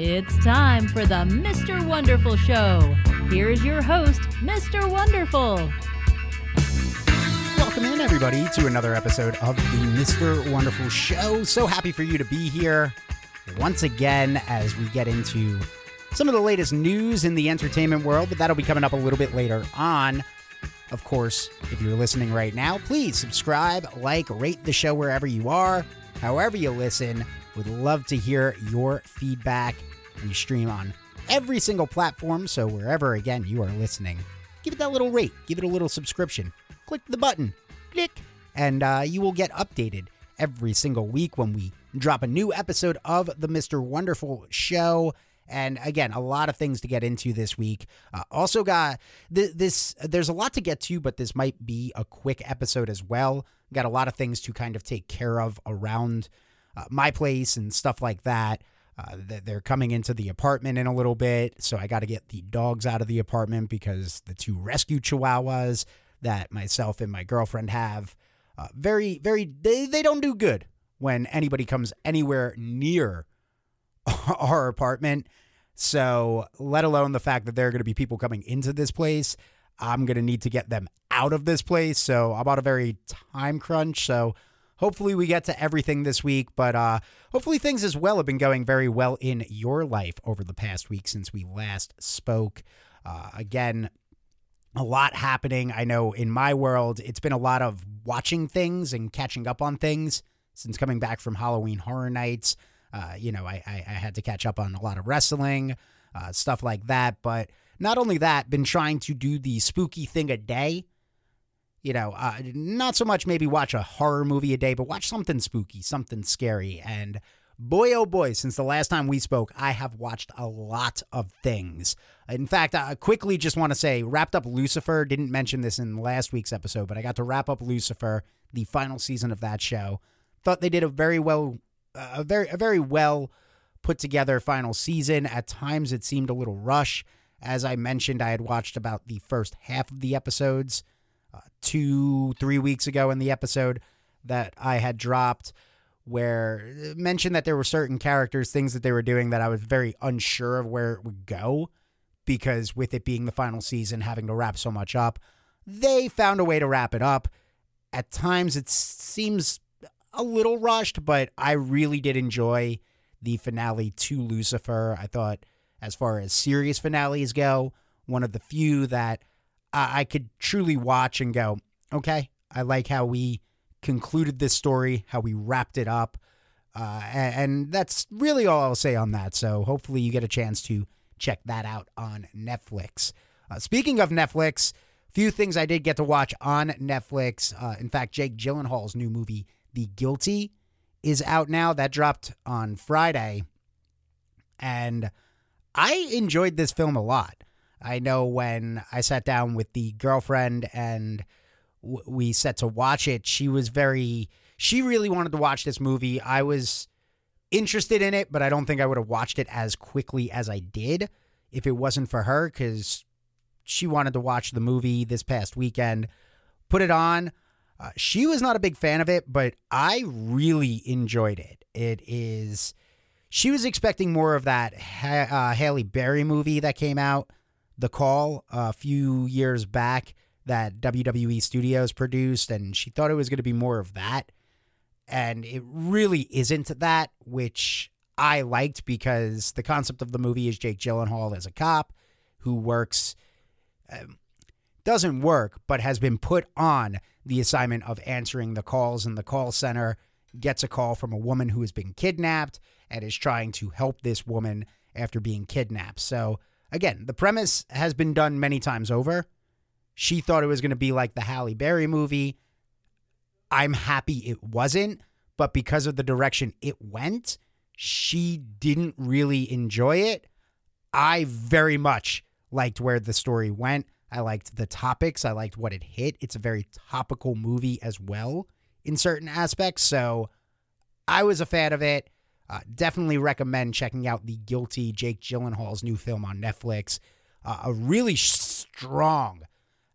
It's time for the Mr. Wonderful Show. Here's your host, Mr. Wonderful. Welcome in, everybody, to another episode of the Mr. Wonderful Show. So happy for you to be here once again as we get into some of the latest news in the entertainment world, but that'll be coming up a little bit later on. Of course, if you're listening right now, please subscribe, like, rate the show wherever you are, however you listen. Would love to hear your feedback. We stream on every single platform, so wherever again you are listening, give it that little rate, give it a little subscription. Click the button, click, and uh, you will get updated every single week when we drop a new episode of the Mr. Wonderful Show. And again, a lot of things to get into this week. Uh, also, got th- this. There's a lot to get to, but this might be a quick episode as well. Got a lot of things to kind of take care of around uh, my place and stuff like that. Uh, they're coming into the apartment in a little bit, so I got to get the dogs out of the apartment because the two rescue chihuahuas that myself and my girlfriend have, uh, very, very, they, they don't do good when anybody comes anywhere near our apartment. So, let alone the fact that there are going to be people coming into this place, I'm going to need to get them out of this place. So, I'm on a very time crunch. So, hopefully, we get to everything this week. But uh, hopefully, things as well have been going very well in your life over the past week since we last spoke. Uh, again, a lot happening. I know in my world, it's been a lot of watching things and catching up on things since coming back from Halloween Horror Nights. Uh, you know, I, I, I, had to catch up on a lot of wrestling, uh, stuff like that. But not only that, been trying to do the spooky thing a day. You know, uh, not so much maybe watch a horror movie a day, but watch something spooky, something scary. And boy, oh boy, since the last time we spoke, I have watched a lot of things. In fact, I quickly just want to say, wrapped up Lucifer. Didn't mention this in last week's episode, but I got to wrap up Lucifer, the final season of that show. Thought they did a very well a very a very well put together final season. At times it seemed a little rush. As I mentioned, I had watched about the first half of the episodes uh, two, three weeks ago in the episode that I had dropped, where uh, mentioned that there were certain characters, things that they were doing that I was very unsure of where it would go because with it being the final season, having to wrap so much up, they found a way to wrap it up. At times it seems a little rushed, but I really did enjoy the finale to Lucifer. I thought, as far as serious finales go, one of the few that I could truly watch and go, okay, I like how we concluded this story, how we wrapped it up. Uh, and that's really all I'll say on that. So hopefully you get a chance to check that out on Netflix. Uh, speaking of Netflix, few things I did get to watch on Netflix. Uh, in fact, Jake Gyllenhaal's new movie, the Guilty is out now. That dropped on Friday. And I enjoyed this film a lot. I know when I sat down with the girlfriend and w- we set to watch it, she was very, she really wanted to watch this movie. I was interested in it, but I don't think I would have watched it as quickly as I did if it wasn't for her because she wanted to watch the movie this past weekend. Put it on. Uh, she was not a big fan of it, but I really enjoyed it. It is. She was expecting more of that ha- uh, Halle Berry movie that came out, The Call, a few years back that WWE Studios produced, and she thought it was going to be more of that. And it really isn't that, which I liked because the concept of the movie is Jake Gyllenhaal as a cop who works, um, doesn't work, but has been put on the assignment of answering the calls in the call center, gets a call from a woman who has been kidnapped and is trying to help this woman after being kidnapped. So, again, the premise has been done many times over. She thought it was going to be like the Halle Berry movie. I'm happy it wasn't, but because of the direction it went, she didn't really enjoy it. I very much liked where the story went. I liked the topics. I liked what it hit. It's a very topical movie as well in certain aspects. So I was a fan of it. Uh, definitely recommend checking out The Guilty, Jake Gyllenhaal's new film on Netflix. Uh, a really strong,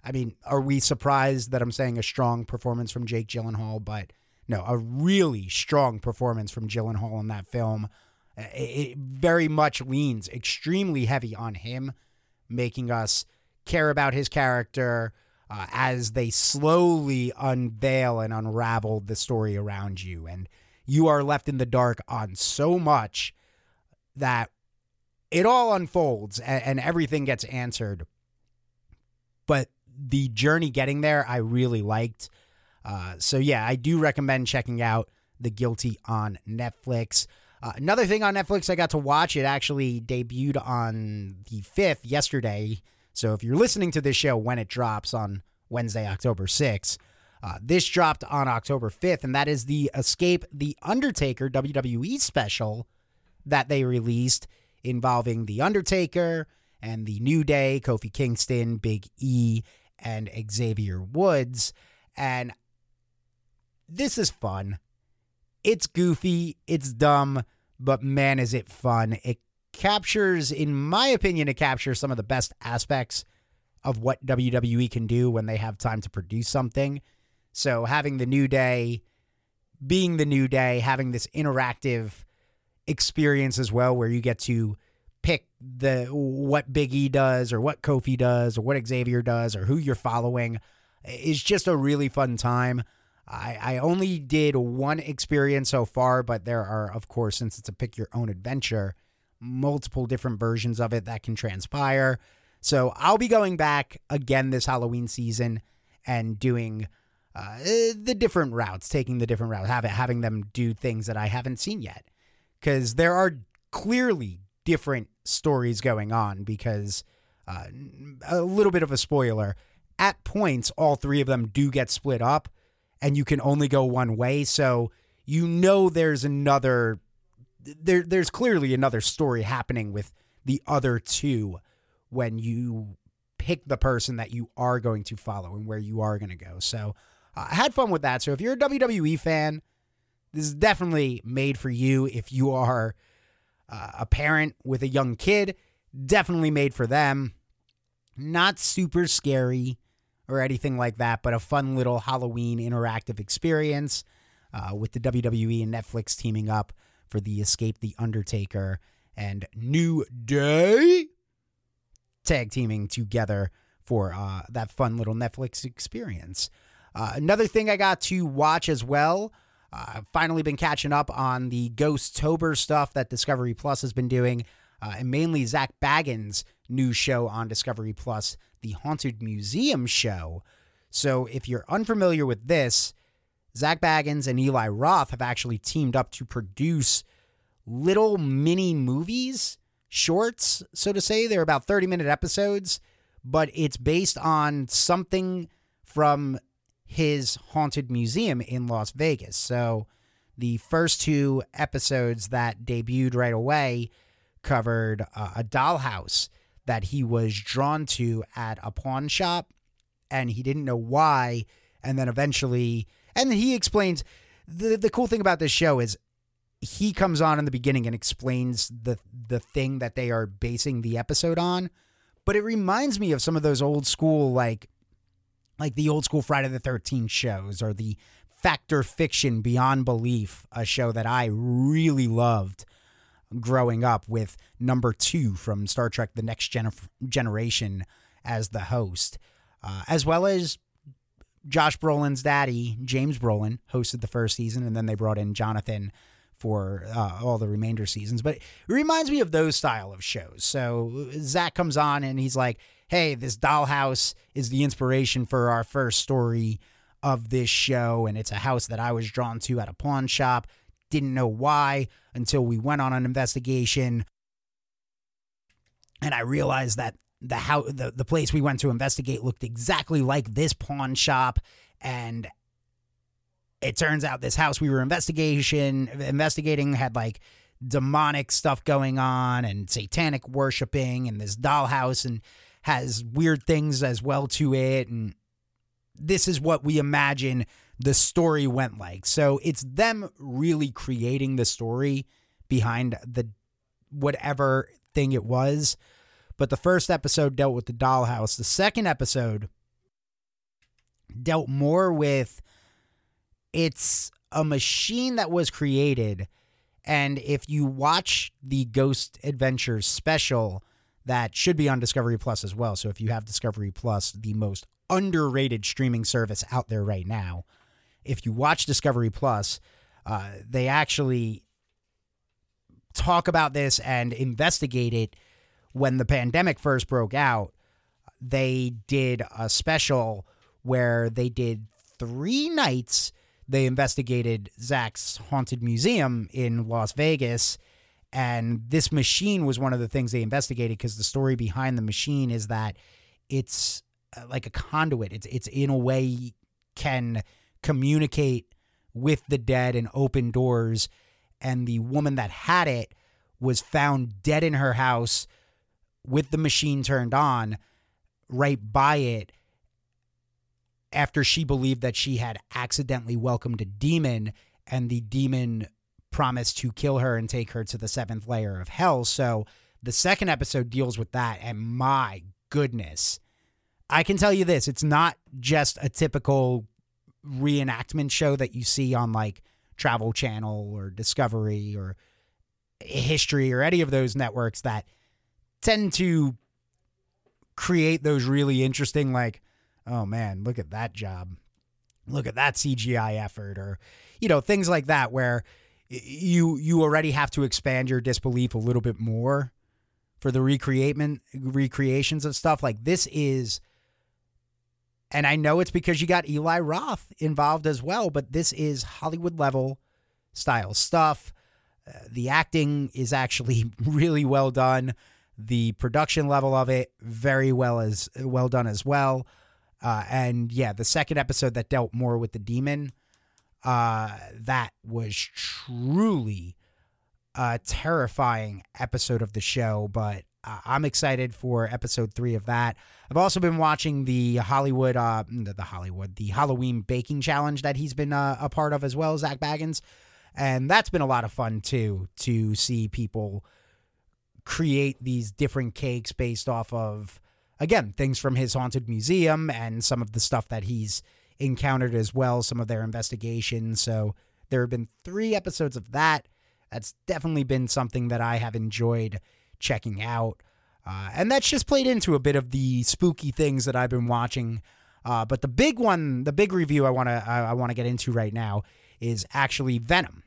I mean, are we surprised that I'm saying a strong performance from Jake Gyllenhaal? But no, a really strong performance from Gyllenhaal in that film. it very much leans extremely heavy on him, making us care about his character uh, as they slowly unveil and unravel the story around you. And you are left in the dark on so much that it all unfolds and, and everything gets answered. But the journey getting there, I really liked. Uh, so, yeah, I do recommend checking out The Guilty on Netflix. Uh, another thing on Netflix I got to watch, it actually debuted on the 5th yesterday. So if you're listening to this show when it drops on Wednesday, October 6th, uh, this dropped on October 5th, and that is the Escape the Undertaker WWE special that they released involving The Undertaker and The New Day, Kofi Kingston, Big E, and Xavier Woods. And this is fun. It's goofy, it's dumb, but man, is it fun. It captures, in my opinion, it captures some of the best aspects of what WWE can do when they have time to produce something. So having the New Day, being the New Day, having this interactive experience as well where you get to pick the what Big E does or what Kofi does or what Xavier does or who you're following is just a really fun time. I, I only did one experience so far, but there are, of course, since it's a pick your own adventure, multiple different versions of it that can transpire. So I'll be going back again this Halloween season and doing uh, the different routes, taking the different routes, having having them do things that I haven't seen yet, because there are clearly different stories going on. Because uh, a little bit of a spoiler, at points all three of them do get split up and you can only go one way. So you know there's another there there's clearly another story happening with the other two when you pick the person that you are going to follow and where you are going to go. So uh, I had fun with that. So if you're a WWE fan, this is definitely made for you. If you are uh, a parent with a young kid, definitely made for them. Not super scary or anything like that, but a fun little Halloween interactive experience uh, with the WWE and Netflix teaming up for the Escape the Undertaker and New Day tag teaming together for uh, that fun little Netflix experience. Uh, another thing I got to watch as well. Uh, I've finally been catching up on the Ghostober stuff that Discovery Plus has been doing, uh, and mainly Zak Bagans' new show on Discovery Plus, the Haunted Museum show. So if you're unfamiliar with this, Zak Bagans and Eli Roth have actually teamed up to produce little mini movies, shorts, so to say. They're about 30 minute episodes, but it's based on something from his haunted museum in Las Vegas. So the first two episodes that debuted right away covered uh, a dollhouse that he was drawn to at a pawn shop and he didn't know why. And then eventually, and he explains the, the cool thing about this show is he comes on in the beginning and explains the the thing that they are basing the episode on but it reminds me of some of those old school like like the old school Friday the 13th shows or the Fact or Fiction Beyond Belief, a show that I really loved growing up with number two from Star Trek The Next Gen- Generation as the host, uh, as well as Josh Brolin's daddy, James Brolin, hosted the first season, and then they brought in Jonathan for uh, all the remainder seasons. But it reminds me of those style of shows. So Zak comes on and he's like, hey, this dollhouse is the inspiration for our first story of this show, and it's a house that I was drawn to at a pawn shop. Didn't know why until we went on an investigation. And I realized that the how the, the place we went to investigate looked exactly like this pawn shop. And it turns out this house we were investigation investigating had like demonic stuff going on and satanic worshiping and this dollhouse and has weird things as well to it and this is what we imagine the story went like. So it's them really creating the story behind the whatever thing it was. But the first episode dealt with the dollhouse. The second episode dealt more with it's a machine that was created And if you watch the Ghost Adventures special, that should be on Discovery Plus as well. So if you have Discovery Plus, the most underrated streaming service out there right now, if you watch Discovery Plus, uh, they actually talk about this and investigate it when the pandemic first broke out. They did a special where they did three nights they investigated Zak's haunted museum in Las Vegas. And this machine was one of the things they investigated because the story behind the machine is that it's uh, like a conduit. It's it's in a way can communicate with the dead and open doors. And the woman that had it was found dead in her house with the machine turned on right by it after she believed that she had accidentally welcomed a demon and the demon promised to kill her and take her to the seventh layer of hell. So the second episode deals with that. And my goodness, I can tell you this it's not just a typical reenactment show that you see on like Travel Channel or Discovery or History or any of those networks that tend to create those really interesting, like, oh man, look at that job. Look at that CGI effort or you know, things like that where you you already have to expand your disbelief a little bit more for the recreation recreations of stuff like this is and I know it's because you got Eli Roth involved as well, but this is Hollywood level style stuff. Uh, the acting is actually really well done. The production level of it very well as well done as well. Uh, and yeah, the second episode that dealt more with the demon, uh, that was truly a terrifying episode of the show. But I'm excited for episode three of that. I've also been watching the Hollywood, uh, the, the Hollywood, the Halloween baking challenge that he's been uh, a part of as well, Zak Bagans, and that's been a lot of fun too to see people create these different cakes based off of again, things from his haunted museum and some of the stuff that he's encountered as well, some of their investigations. So there have been three episodes of that. That's definitely been something that I have enjoyed checking out. Uh, and that's just played into a bit of the spooky things that I've been watching. Uh, but the big one, the big review I want to I, I want to get into right now is actually Venom.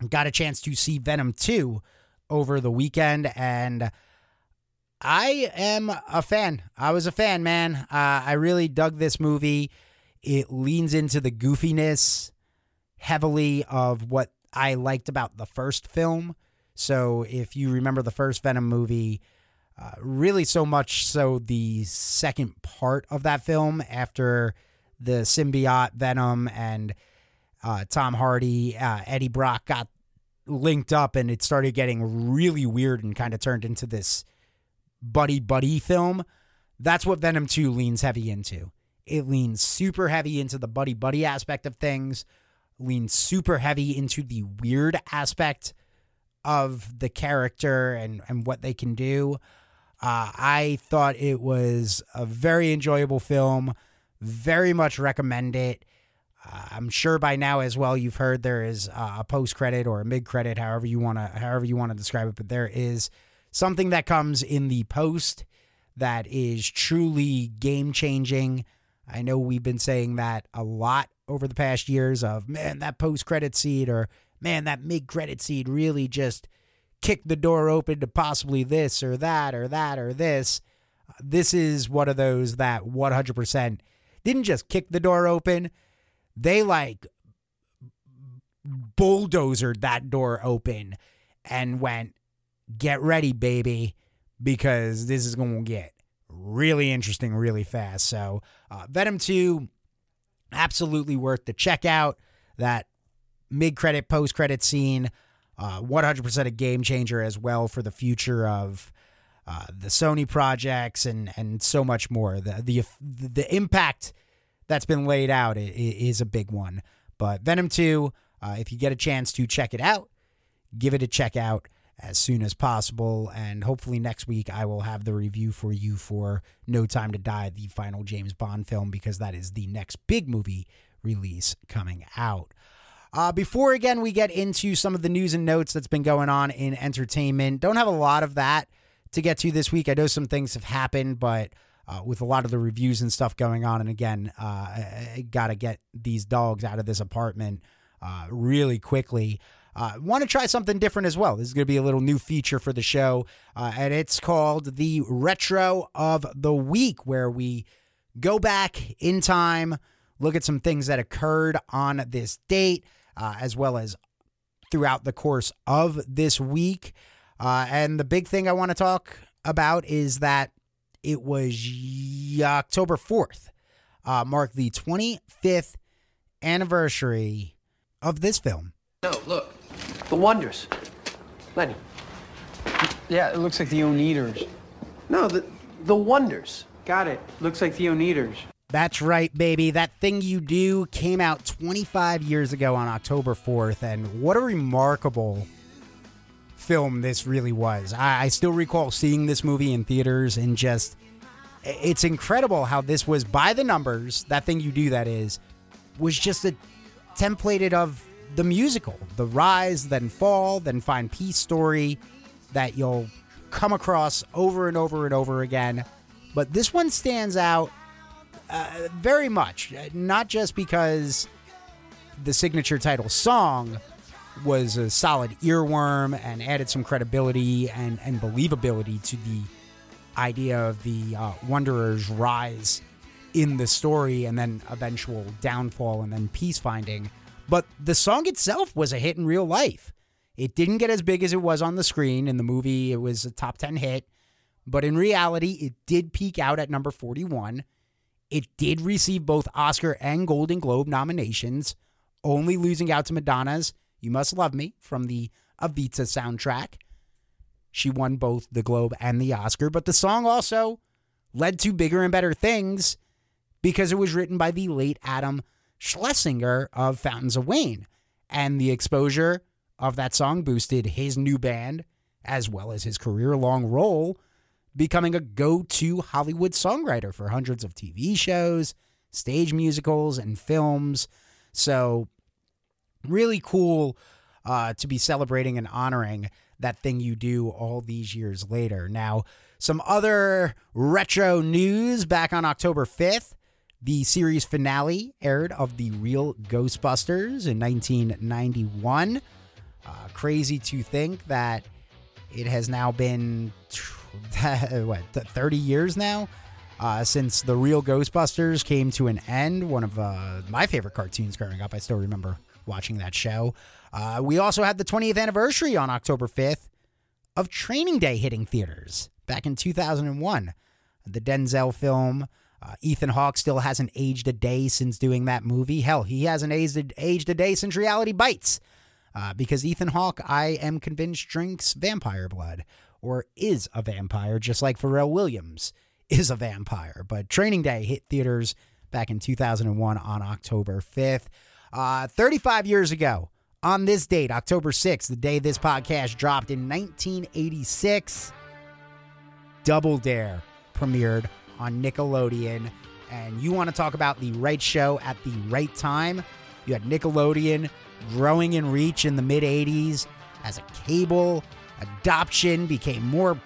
I got a chance to see Venom 2 over the weekend and I am a fan. I was a fan, man. Uh, I really dug this movie. It leans into the goofiness heavily of what I liked about the first film. So if you remember the first Venom movie, uh, really so much so the second part of that film after the symbiote Venom and uh, Tom Hardy, uh, Eddie Brock got linked up and it started getting really weird and kind of turned into this buddy buddy film, that's what Venom 2 leans heavy into. It leans super heavy into the buddy buddy aspect of things, leans super heavy into the weird aspect of the character and, and what they can do. Uh, I thought it was a very enjoyable film. Very much recommend it. Uh, I'm sure by now as well you've heard there is a post credit or a mid credit, however you want to however you want to describe it, but there is something that comes in the post that is truly game changing. I know we've been saying that a lot over the past years of man, that post credit seed or man, that mid credit seed really just kicked the door open to possibly this or that or that or this. This is one of those that 100% didn't just kick the door open, they like bulldozered that door open and went, get ready, baby, because this is going to get really interesting really fast. So, uh, Venom 2, absolutely worth the check out. That mid credit, post credit scene, uh, 100% a game changer as well for the future of. Uh, the Sony projects and and so much more. The the the impact that's been laid out is a big one. But Venom 2, uh, if you get a chance to check it out, give it a check out as soon as possible. And hopefully next week I will have the review for you for No Time to Die, the final James Bond film, because that is the next big movie release coming out. Uh, before again we get into some of the news and notes that's been going on in entertainment, don't have a lot of that to get to this week. I know some things have happened, but uh, with a lot of the reviews and stuff going on, and again, uh, I, I got to get these dogs out of this apartment uh, really quickly. Uh, Want to try something different as well. This is going to be a little new feature for the show, uh, and it's called the Retro of the Week, where we go back in time, look at some things that occurred on this date, uh, as well as throughout the course of this week. Uh, and the big thing I want to talk about is that it was October 4th, uh, marked the 25th anniversary of this film. No, look. The Wonders. Lenny. Yeah, it looks like the Oneders. No, the the Wonders. Got it. Looks like the Oneders. That's right, baby. That Thing You Do came out 25 years ago on October 4th, and what a remarkable film this really was. I, I still recall seeing this movie in theaters and just, it's incredible how this was by the numbers, That Thing You Do, that is, was just a templated of the musical, the rise, then fall, then find peace story that you'll come across over and over and over again. But this one stands out uh, very much, not just because the signature title song was a solid earworm and added some credibility and, and believability to the idea of the uh, Wanderer's rise in the story and then eventual downfall and then peace finding. But the song itself was a hit in real life. It didn't get as big as it was on the screen. In the movie, it was a top 10 hit. But in reality, it did peak out at number 41. It did receive both Oscar and Golden Globe nominations, only losing out to Madonna's You Must Love Me from the Evita soundtrack. She won both the Globe and the Oscar, but the song also led to bigger and better things because it was written by the late Adam Schlesinger of Fountains of Wayne. And the exposure of that song boosted his new band as well as his career long role becoming a go to Hollywood songwriter for hundreds of TV shows, stage musicals, and films. So, really cool uh, to be celebrating and honoring that thing you do all these years later. Now, some other retro news back on October 5th. The series finale aired of The Real Ghostbusters in 1991. Uh, crazy to think that it has now been what 30 years now uh, since the real Ghostbusters came to an end. One of uh, my favorite cartoons growing up. I still remember watching that show. Uh, we also had the 20th anniversary on October 5th of Training Day hitting theaters back in 2001. The Denzel film. Uh, Ethan Hawke still hasn't aged a day since doing that movie. Hell, he hasn't aged, aged a day since Reality Bites. Uh, because Ethan Hawke, I am convinced, drinks vampire blood or is a vampire, just like Pharrell Williams is a vampire. But Training Day hit theaters back in 2001 on October 5th. Uh, 35 years ago, on this date, October 6th, the day this podcast dropped in 1986, Double Dare premiered on Nickelodeon. And you want to talk about the right show at the right time? You had Nickelodeon growing in reach in the mid 80s as a cable Adoption became more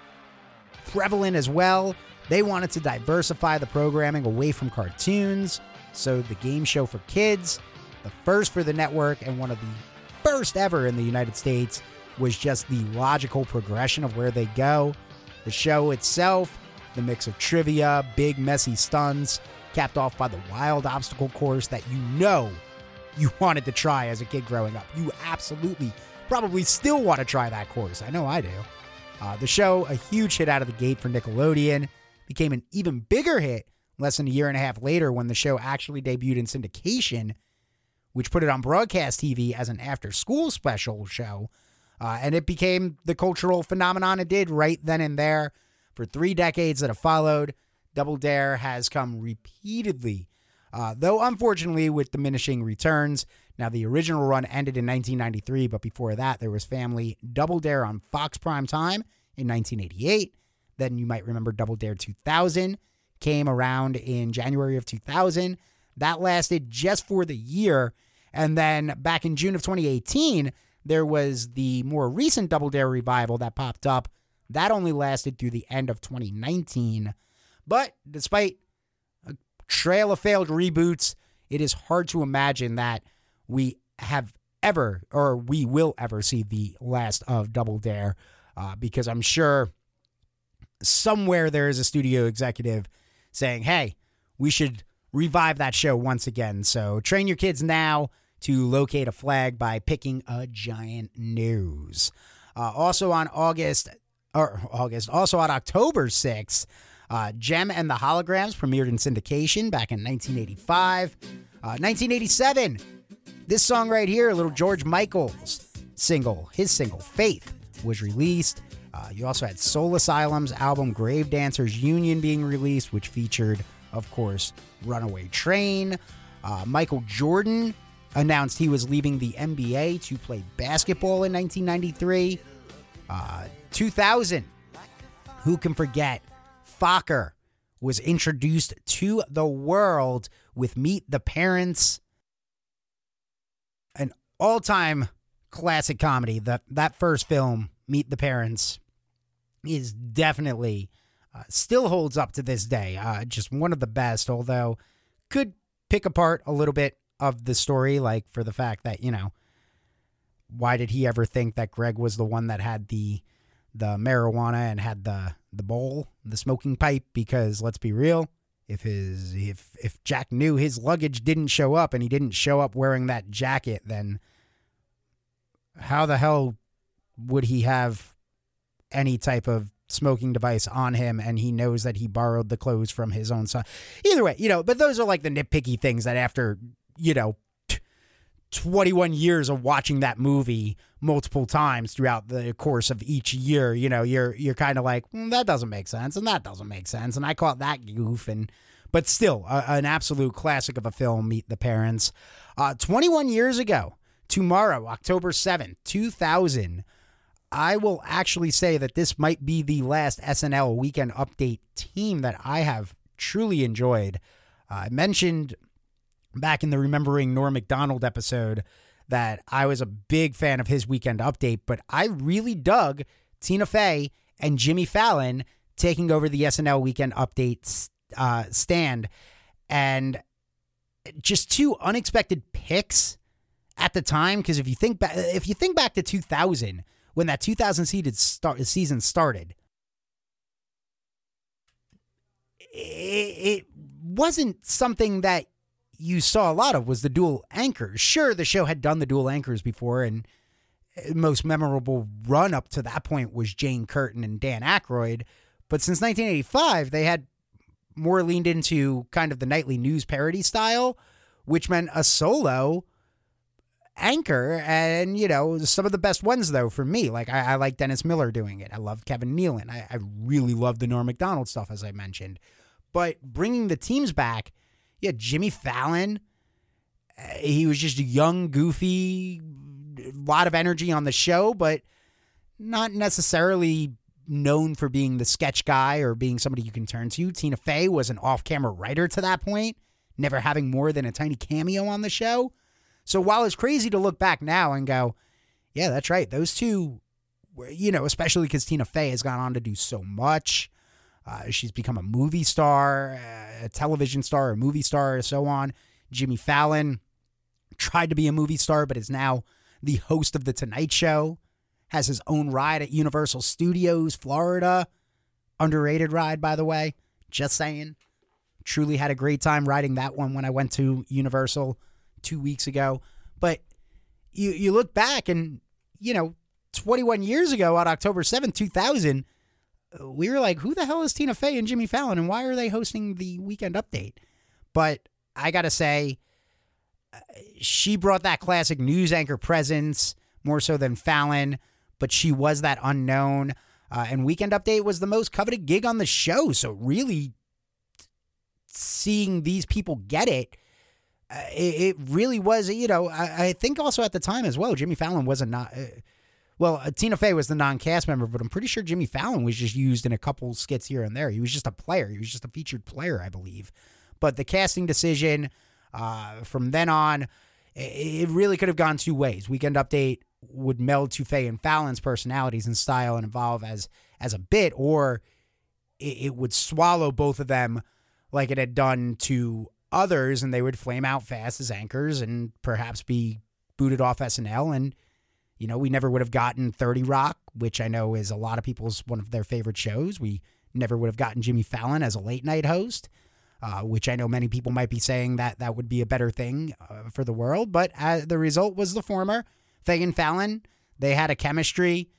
prevalent as well. They wanted to diversify the programming away from cartoons, so the game show for kids, the first for the network and one of the first ever in the United States, was just the logical progression of where they go. The show itself, the mix of trivia, big messy stunts, capped off by the wild obstacle course that you know you wanted to try as a kid growing up. You absolutely probably still want to try that course. I know I do. Uh, the show, a huge hit out of the gate for Nickelodeon, became an even bigger hit less than a year and a half later when the show actually debuted in syndication, which put it on broadcast TV as an after school special show. Uh, and it became the cultural phenomenon it did right then and there. For three decades that have followed, Double Dare has come repeatedly, uh, though unfortunately with diminishing returns. Now, the original run ended in 1993, but before that, there was Family Double Dare on Fox Prime Time in 1988. Then you might remember Double Dare 2000 came around in January of 2000. That lasted just for the year. And then back in June of 2018, there was the more recent Double Dare revival that popped up. That only lasted through the end of 2019. But despite a trail of failed reboots, it is hard to imagine that we have ever or we will ever see the last of Double Dare uh, because I'm sure somewhere there is a studio executive saying, hey, we should revive that show once again. So train your kids now to locate a flag by picking a giant nose. Uh, also on August, or August, also on October 6th, uh, Jem and the Holograms premiered in syndication back in 1985. Uh, 1987, this song right here, little George Michael's single, his single, Faith, was released. Uh, you also had Soul Asylum's album Grave Dancers Union being released, which featured, of course, Runaway Train. Uh, Michael Jordan announced he was leaving the NBA to play basketball in 1993. Uh, 2000, who can forget? Focker was introduced to the world with Meet the Parents, an all time classic comedy. That, that first film, Meet the Parents, is definitely uh, still holds up to this day. Uh, just one of the best, although could pick apart a little bit of the story, like for the fact that, you know, why did he ever think that Greg was the one that had the the marijuana and had the the bowl, the smoking pipe? Because let's be real, if his if if Jack knew his luggage didn't show up and he didn't show up wearing that jacket, then how the hell would he have any type of smoking device on him and he knows that he borrowed the clothes from his own son. Either way, you know, but those are like the nitpicky things that after, you know, 21 years of watching that movie multiple times throughout the course of each year, you know, you're you're kind of like, mm, that doesn't make sense and that doesn't make sense and I caught that goof and but still a, an absolute classic of a film, Meet the Parents. Uh, 21 years ago, tomorrow, October 7th, 2000, I will actually say that this might be the last SNL weekend update team that I have truly enjoyed. Uh, I mentioned back in the Remembering Norm Macdonald episode that I was a big fan of his weekend update, but I really dug Tina Fey and Jimmy Fallon taking over the SNL weekend update uh, stand. And just two unexpected picks at the time. Because if you think back, if you think back to 2000, when that 2000 seeded start, season started, it, it wasn't something that you saw a lot of was the dual anchors. Sure, the show had done the dual anchors before, and uh, most memorable run up to that point was Jane Curtin and Dan Aykroyd. But since 1985, they had more leaned into kind of the nightly news parody style, which meant a solo anchor and you know some of the best ones though for me like i, I like dennis miller doing it i love kevin nealon I, I really love the norm macdonald stuff as i mentioned but bringing the teams back yeah jimmy fallon uh, he was just a young goofy lot of energy on the show but not necessarily known for being the sketch guy or being somebody you can turn to tina fey was an off-camera writer to that point never having more than a tiny cameo on the show so while it's crazy to look back now and go, yeah, that's right. Those two, you know, especially because Tina Fey has gone on to do so much. Uh, she's become a movie star, a television star, a movie star, so on. Jimmy Fallon tried to be a movie star, but is now the host of The Tonight Show. Has his own ride at Universal Studios, Florida. Underrated ride, by the way. Just saying. Truly had a great time riding that one when I went to Universal two weeks ago. But you you look back and you know, 21 years ago on October 7th, 2000, we were like, who the hell is Tina Fey and Jimmy Fallon and why are they hosting the weekend update? But I got to say, she brought that classic news anchor presence more so than Fallon, but she was that unknown. Uh, and Weekend Update was the most coveted gig on the show. So, really seeing these people get it uh, it, it, really was, you know, I, I, think also at the time as well, Jimmy Fallon wasn't not. Uh, well, uh, Tina Fey was the non-cast member, but I'm pretty sure Jimmy Fallon was just used in a couple skits here and there. He was just a player. He was just a featured player, I believe. But the casting decision uh, from then on, it really could have gone two ways. Weekend Update would meld to Fey and Fallon's personalities and style and evolve as as a bit, or it, it would swallow both of them like it had done to others, and they would flame out fast as anchors and perhaps be booted off SNL. And you know, we never would have gotten Thirty Rock, which I know is a lot of people's one of their favorite shows. We never would have gotten Jimmy Fallon as a late night host. Uh, which I know many people might be saying that that would be a better thing uh, for the world, but uh, the result was the former. Fey and Fallon, they had a chemistry.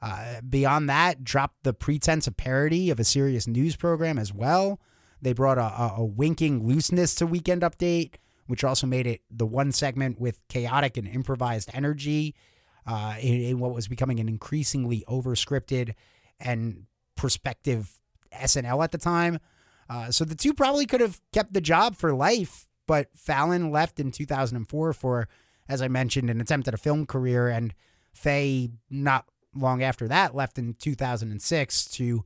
Uh, beyond that, dropped the pretense of parody of a serious news program as well. They brought a, a, a winking looseness to Weekend Update, which also made it the one segment with chaotic and improvised energy uh, in, in what was becoming an increasingly overscripted and perspective SNL at the time. Uh, so the two probably could have kept the job for life, but Fallon left in 2004 for, as I mentioned, an attempt at a film career, and Fey, not long after that, left in 2006 to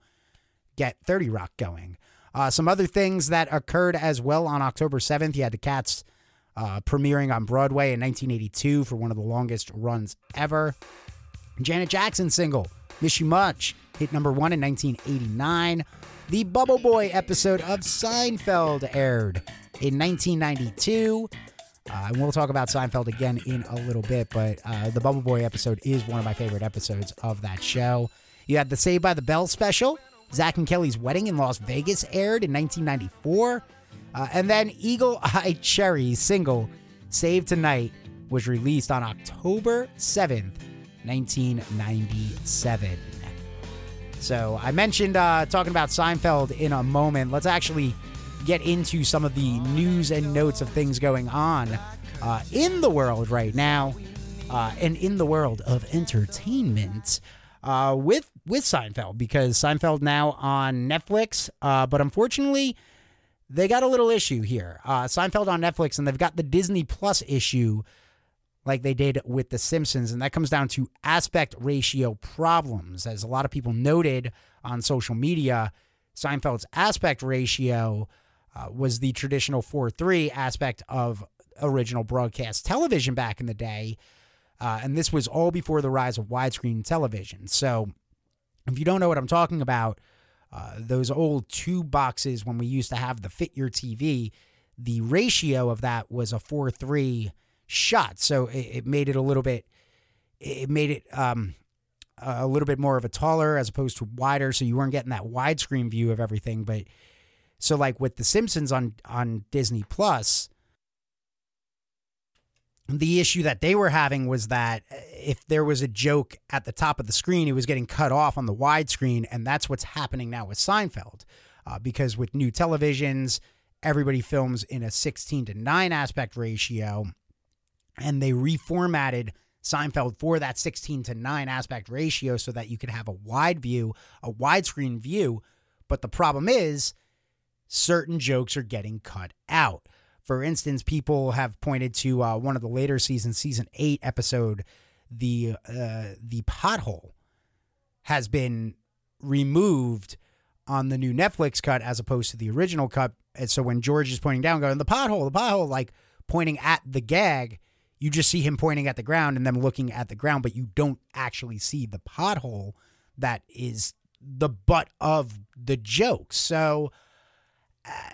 get 30 Rock going. Uh, some other things that occurred as well on October 7th, you had the Cats uh, premiering on Broadway in 1982 for one of the longest runs ever. Janet Jackson single, Miss You Much, hit number one in 1989 the Bubble Boy episode of Seinfeld aired in 1992. Uh, and we'll talk about Seinfeld again in a little bit, but uh, the Bubble Boy episode is one of my favorite episodes of that show. You had the Saved by the Bell special. Zach and Kelly's Wedding in Las Vegas aired in 1994. Uh, and then Eagle Eye Cherry's single, Save Tonight, was released on October 7th, 1997. So I mentioned uh, talking about Seinfeld in a moment. Let's actually get into some of the news and notes of things going on uh, in the world right now, uh, and in the world of entertainment uh, with with Seinfeld because Seinfeld now on Netflix, uh, but unfortunately. They got a little issue here. Uh, Seinfeld on Netflix, and they've got the Disney Plus issue like they did with The Simpsons. And that comes down to aspect ratio problems. As a lot of people noted on social media, Seinfeld's aspect ratio uh, was the traditional 4 3 aspect of original broadcast television back in the day. Uh, and this was all before the rise of widescreen television. So if you don't know what I'm talking about, uh, those old tube boxes when we used to have the Fit Your TV, the ratio of that was a 4 3 shot. So it, it made it a little bit, it made it um, a little bit more of a taller as opposed to wider. So you weren't getting that widescreen view of everything. But so like with The Simpsons on on Disney Plus, the issue that they were having was that if there was a joke at the top of the screen, it was getting cut off on the widescreen, and that's what's happening now with Seinfeld, uh, because with new televisions, everybody films in a 16 to 9 aspect ratio and they reformatted Seinfeld for that 16 to 9 aspect ratio so that you could have a wide view, a widescreen view. But the problem is, certain jokes are getting cut out. For instance, people have pointed to uh, one of the later seasons, season eight episode, the uh, the pothole has been removed on the new Netflix cut as opposed to the original cut. And so when George is pointing down, going the pothole, the pothole, like pointing at the gag, you just see him pointing at the ground and them looking at the ground, but you don't actually see the pothole that is the butt of the joke. So, uh,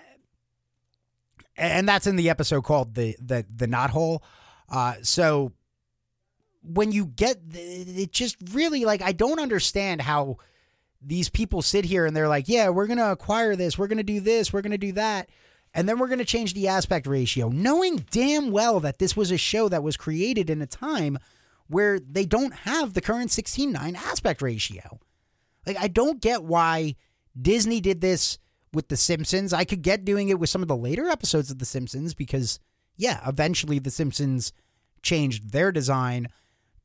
and that's in the episode called the the the knot hole. Uh, so when you get it, just really like I don't understand how these people sit here and they're like, yeah, we're gonna acquire this, we're gonna do this, we're gonna do that and then we're going to change the aspect ratio, knowing damn well that this was a show that was created in a time where they don't have the current 16:9 aspect ratio. Like I don't get why Disney did this with The Simpsons. I could get doing it with some of the later episodes of The Simpsons because yeah, eventually The Simpsons changed their design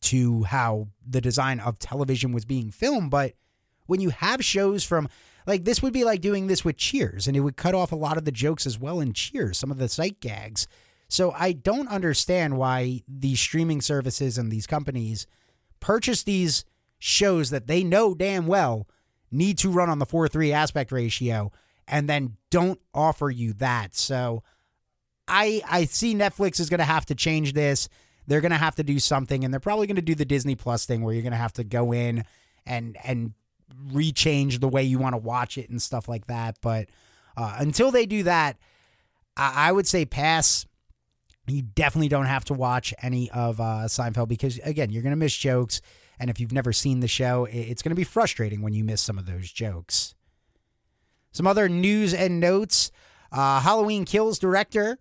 to how the design of television was being filmed, but when you have shows from like this would be like doing this with Cheers, and it would cut off a lot of the jokes as well in Cheers, some of the sight gags. So I don't understand why these streaming services and these companies purchase these shows that they know damn well need to run on the 4 3 aspect ratio and then don't offer you that. So I I see Netflix is going to have to change this. They're going to have to do something, and they're probably going to do the Disney Plus thing where you're going to have to go in and and rechange the way you want to watch it and stuff like that. But uh, until they do that, I, I would say pass. You definitely don't have to watch any of uh, Seinfeld because again, you're going to miss jokes, and if you've never seen the show, it's going to be frustrating when you miss some of those jokes. Some other news and notes: uh, Halloween Kills director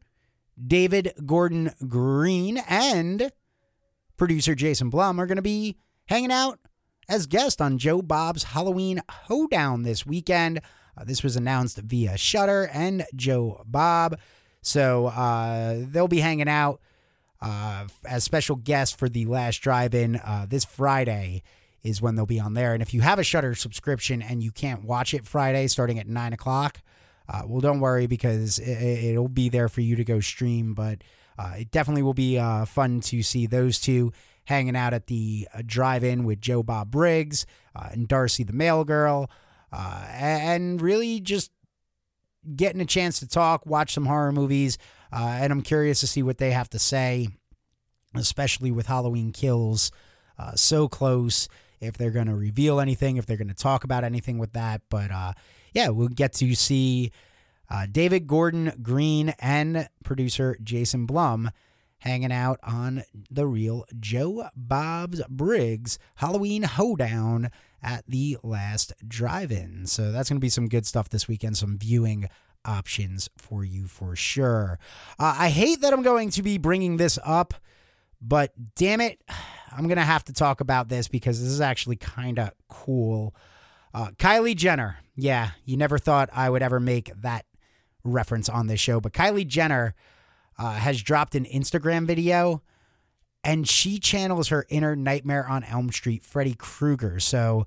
David Gordon Green and producer Jason Blum are going to be hanging out as guests on Joe Bob's Halloween Hoedown this weekend. Uh, this was announced via Shudder and Joe Bob. So uh, they'll be hanging out uh, as special guests for the last drive in uh, this Friday is when they'll be on there. And if you have a Shudder subscription and you can't watch it Friday starting at nine o'clock, uh, well, don't worry because it, will be there for you to go stream. But uh, it definitely will be uh, fun to see those two hanging out at the uh, drive-in with Joe Bob Briggs uh, and Darcy the mail girl, uh, and really just getting a chance to talk, watch some horror movies, and I'm curious to see what they have to say, especially with Halloween Kills so close. If they're going to reveal anything, if they're going to talk about anything with that, but uh, yeah, we'll get to see. David Gordon Green and producer Jason Blum hanging out on the real Joe Bob's Briggs Halloween Hoedown at the last drive in. So that's going to be some good stuff this weekend, some viewing options for you for sure. Uh, I hate that I'm going to be bringing this up, but damn it, I'm going to have to talk about this because this is actually kind of cool. Uh, Kylie Jenner. Yeah, you never thought I would ever make that reference on this show, but Kylie Jenner uh, has dropped an Instagram video and she channels her inner Nightmare on Elm Street, Freddy Krueger. So,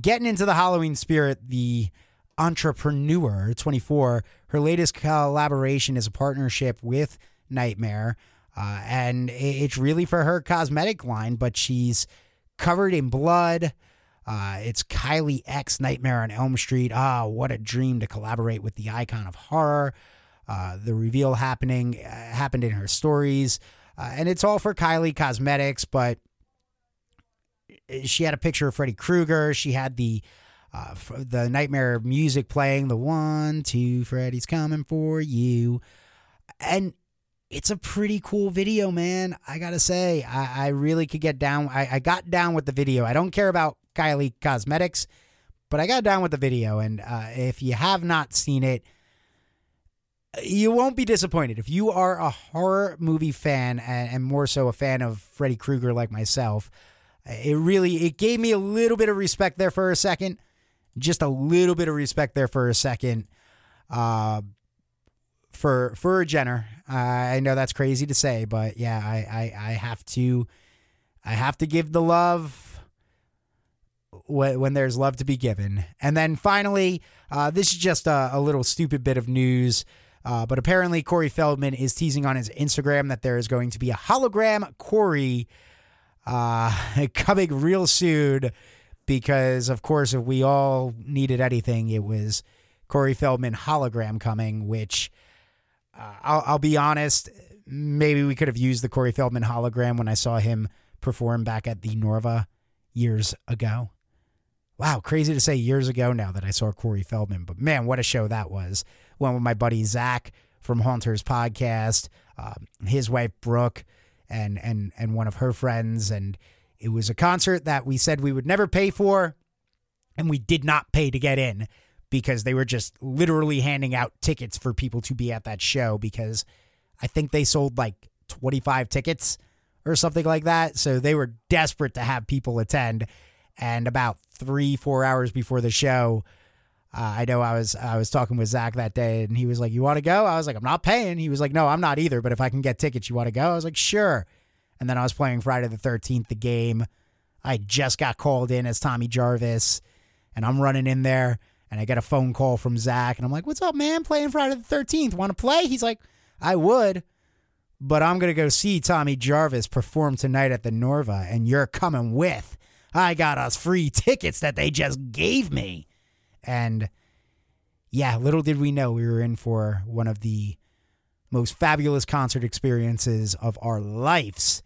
getting into the Halloween spirit, the entrepreneur, 24, her latest collaboration is a partnership with Nightmare. Uh, and it's really for her cosmetic line, but she's covered in blood. Uh, it's Kylie X Nightmare on Elm Street. Ah, what a dream to collaborate with the icon of horror. Uh, the reveal happening uh, happened in her stories, uh, and it's all for Kylie Cosmetics. But she had a picture of Freddy Krueger. She had the uh, the nightmare music playing. The one, two, Freddy's coming for you, and it's a pretty cool video, man. I gotta say, I, I really could get down. I, I, got down with the video. I don't care about Kylie Cosmetics, but I got down with the video. And uh, if you have not seen it, you won't be disappointed if you are a horror movie fan and, and more so a fan of Freddy Krueger like myself. It really it gave me a little bit of respect there for a second, just a little bit of respect there for a second. Uh, for for Jenner, uh, I know that's crazy to say, but yeah, I, I I have to I have to give the love when, when there's love to be given. And then finally, uh, this is just a, a little stupid bit of news. Uh, but apparently, Corey Feldman is teasing on his Instagram that there is going to be a hologram Corey uh, coming real soon. Because, of course, if we all needed anything, it was Corey Feldman hologram coming, which uh, I'll, I'll be honest, maybe we could have used the Corey Feldman hologram when I saw him perform back at the Norva years ago. Wow, crazy to say years ago now that I saw Corey Feldman, but man, what a show that was went with my buddy Zach from Haunters podcast, uh, his wife Brooke, and and and one of her friends, and it was a concert that we said we would never pay for, and we did not pay to get in because they were just literally handing out tickets for people to be at that show because I think they sold like 25 tickets or something like that. So they were desperate to have people attend. And about three, four hours before the show, uh, I know I was I was talking with Zach that day, and he was like, "You want to go?" I was like, "I'm not paying." He was like, "No, I'm not either. But if I can get tickets, you want to go?" I was like, "Sure." And then I was playing Friday the Thirteenth, the game. I just got called in as Tommy Jarvis, and I'm running in there, and I get a phone call from Zach, and I'm like, "What's up, man? Playing Friday the Thirteenth? Want to play?" He's like, "I would." But I'm going to go see Tommy Jarvis perform tonight at the Norva, and you're coming with. I got us free tickets that they just gave me. And yeah, little did we know we were in for one of the most fabulous concert experiences of our lives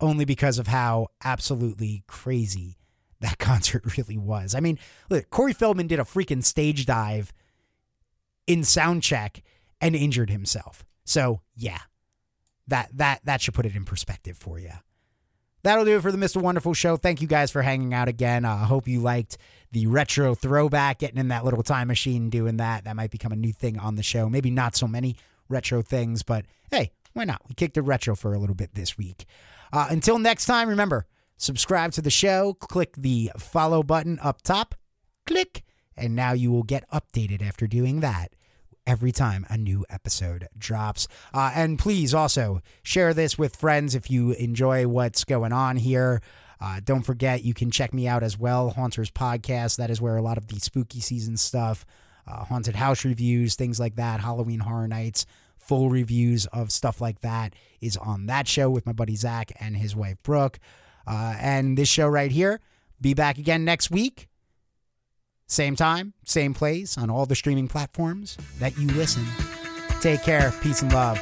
only because of how absolutely crazy that concert really was. I mean, look, Corey Feldman did a freaking stage dive in sound check and injured himself. So, yeah. That that that should put it in perspective for you. That'll do it for the Mr. Wonderful show. Thank you guys for hanging out again. I uh, hope you liked the retro throwback, getting in that little time machine, doing that. That might become a new thing on the show. Maybe not so many retro things, but hey, why not? We kicked the retro for a little bit this week. Uh, until next time, remember, subscribe to the show, click the follow button up top, click, and now you will get updated after doing that every time a new episode drops. Uh, and please also share this with friends if you enjoy what's going on here. Uh, don't forget, you can check me out as well, Haunters Podcast. That is where a lot of the spooky season stuff, uh, haunted house reviews, things like that, Halloween Horror Nights, full reviews of stuff like that is on that show with my buddy Zach and his wife Brooke. Uh, and this show right here, be back again next week. Same time, same place on all the streaming platforms that you listen. Take care. Peace and love.